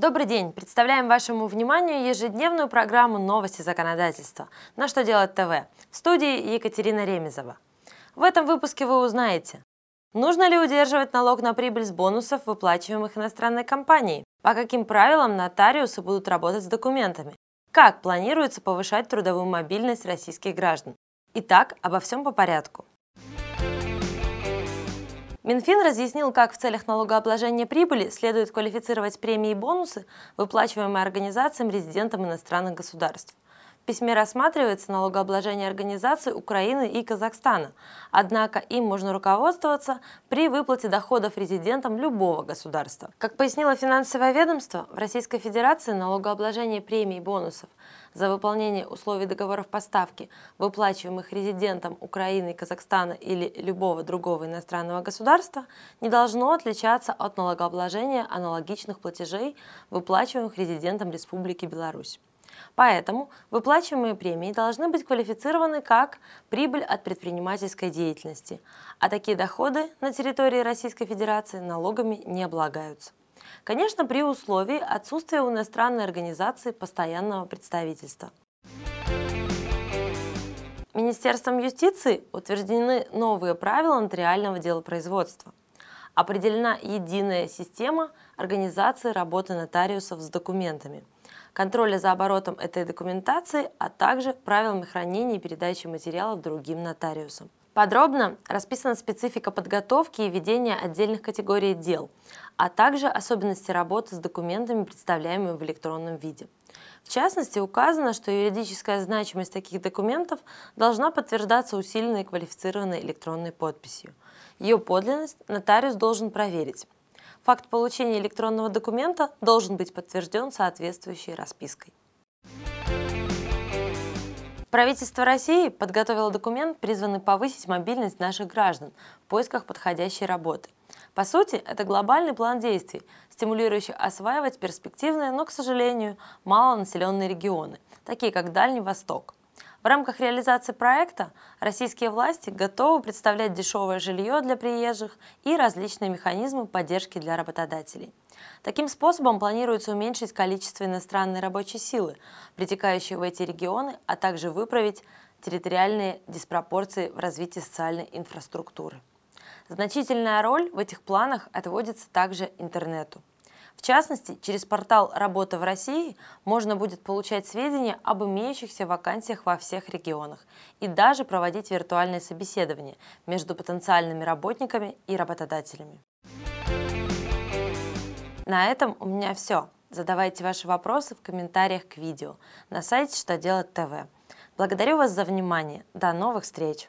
Добрый день! Представляем вашему вниманию ежедневную программу «Новости законодательства» на «Что делать ТВ» в студии Екатерина Ремезова. В этом выпуске вы узнаете, нужно ли удерживать налог на прибыль с бонусов, выплачиваемых иностранной компанией, по каким правилам нотариусы будут работать с документами, как планируется повышать трудовую мобильность российских граждан. Итак, обо всем по порядку. Минфин разъяснил, как в целях налогообложения прибыли следует квалифицировать премии и бонусы, выплачиваемые организациям резидентам иностранных государств. Письме рассматривается налогообложение организаций Украины и Казахстана, однако им можно руководствоваться при выплате доходов резидентам любого государства. Как пояснило финансовое ведомство, в Российской Федерации налогообложение премий и бонусов за выполнение условий договоров поставки, выплачиваемых резидентам Украины, Казахстана или любого другого иностранного государства, не должно отличаться от налогообложения аналогичных платежей, выплачиваемых резидентам Республики Беларусь. Поэтому выплачиваемые премии должны быть квалифицированы как прибыль от предпринимательской деятельности, а такие доходы на территории Российской Федерации налогами не облагаются. Конечно, при условии отсутствия у иностранной организации постоянного представительства. Министерством юстиции утверждены новые правила нотариального делопроизводства. Определена единая система организации работы нотариусов с документами – контроля за оборотом этой документации, а также правилами хранения и передачи материалов другим нотариусам. Подробно расписана специфика подготовки и ведения отдельных категорий дел, а также особенности работы с документами, представляемыми в электронном виде. В частности, указано, что юридическая значимость таких документов должна подтверждаться усиленной квалифицированной электронной подписью. Ее подлинность нотариус должен проверить. Факт получения электронного документа должен быть подтвержден соответствующей распиской. Правительство России подготовило документ, призванный повысить мобильность наших граждан в поисках подходящей работы. По сути, это глобальный план действий, стимулирующий осваивать перспективные, но, к сожалению, малонаселенные регионы, такие как Дальний Восток – в рамках реализации проекта российские власти готовы представлять дешевое жилье для приезжих и различные механизмы поддержки для работодателей. Таким способом планируется уменьшить количество иностранной рабочей силы, притекающей в эти регионы, а также выправить территориальные диспропорции в развитии социальной инфраструктуры. Значительная роль в этих планах отводится также интернету. В частности, через портал «Работа в России» можно будет получать сведения об имеющихся вакансиях во всех регионах и даже проводить виртуальное собеседование между потенциальными работниками и работодателями. На этом у меня все. Задавайте ваши вопросы в комментариях к видео на сайте «Что делать ТВ». Благодарю вас за внимание. До новых встреч!